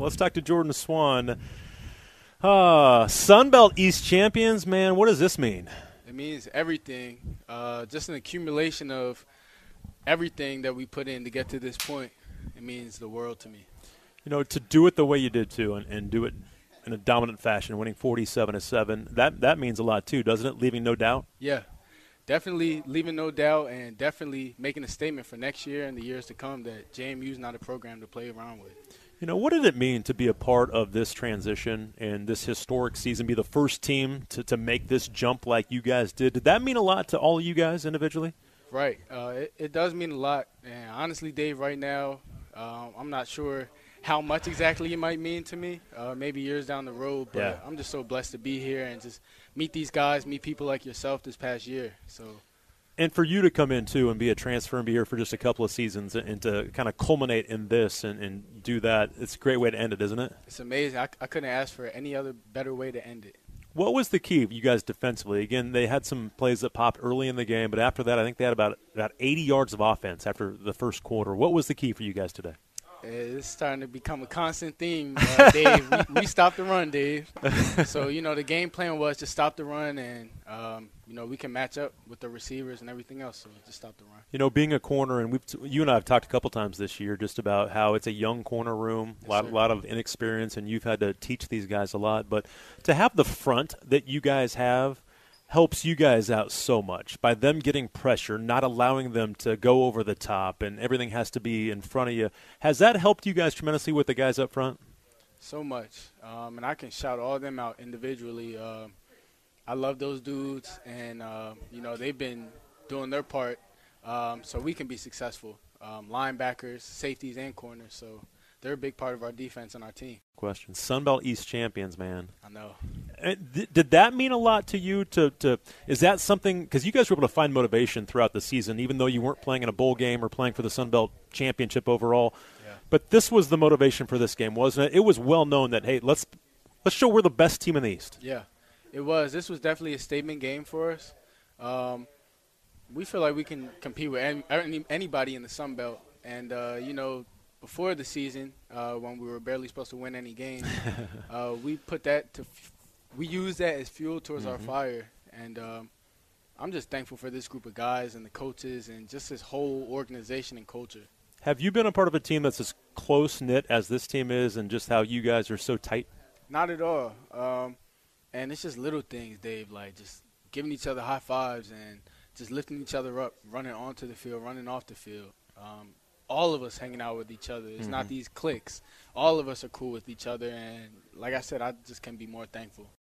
Well, let's talk to Jordan Swann. Uh, Sun Belt East champions, man. What does this mean? It means everything. Uh, just an accumulation of everything that we put in to get to this point. It means the world to me. You know, to do it the way you did too, and, and do it in a dominant fashion, winning forty-seven to seven. That that means a lot too, doesn't it? Leaving no doubt. Yeah, definitely leaving no doubt, and definitely making a statement for next year and the years to come that JMU is not a program to play around with. You know, what did it mean to be a part of this transition and this historic season, be the first team to, to make this jump like you guys did? Did that mean a lot to all of you guys individually? Right. Uh, it, it, does mean a lot. And honestly, Dave, right now, uh, I'm not sure how much exactly it might mean to me, uh, maybe years down the road, but yeah. I'm just so blessed to be here and just meet these guys, meet people like yourself this past year. So and for you to come in too and be a transfer and be here for just a couple of seasons and to kind of culminate in this and, and do that, it's a great way to end it, isn't it? It's amazing. I, I couldn't ask for any other better way to end it. What was the key you guys defensively? Again, they had some plays that popped early in the game, but after that, I think they had about about 80 yards of offense after the first quarter. What was the key for you guys today? It's starting to become a constant theme, uh, Dave. we, we, stopped the run, Dave. so you know the game plan was to stop the run, and um, you know we can match up with the receivers and everything else. So just stop the run. You know, being a corner, and we've t- you and I have talked a couple times this year just about how it's a young corner room, a lot, lot of inexperience, and you've had to teach these guys a lot. But to have the front that you guys have helps you guys out so much by them getting pressure, not allowing them to go over the top, and everything has to be in front of you. Has that helped you guys tremendously with the guys up front? So much, um, and I can shout all of them out individually. Uh, I love those dudes, and uh, you know they've been doing their part, um, so we can be successful. Um, linebackers, safeties, and corners. So they're a big part of our defense and our team. Question: Sun Belt East champions, man. I know. Did that mean a lot to you? To, to is that something? Because you guys were able to find motivation throughout the season, even though you weren't playing in a bowl game or playing for the Sun Belt championship overall. Yeah. But this was the motivation for this game, wasn't it? It was well known that hey, let's let's show we're the best team in the East. Yeah, it was. This was definitely a statement game for us. Um, we feel like we can compete with any, anybody in the Sun Belt, and uh, you know before the season, uh, when we were barely supposed to win any games, uh, we put that to, f- we use that as fuel towards mm-hmm. our fire, and um, I'm just thankful for this group of guys and the coaches and just this whole organization and culture. Have you been a part of a team that's as close knit as this team is, and just how you guys are so tight? Not at all. Um, and it's just little things, Dave, like just giving each other high fives and just lifting each other up, running onto the field, running off the field. Um, all of us hanging out with each other. It's mm-hmm. not these cliques. All of us are cool with each other, and like I said, I just can be more thankful.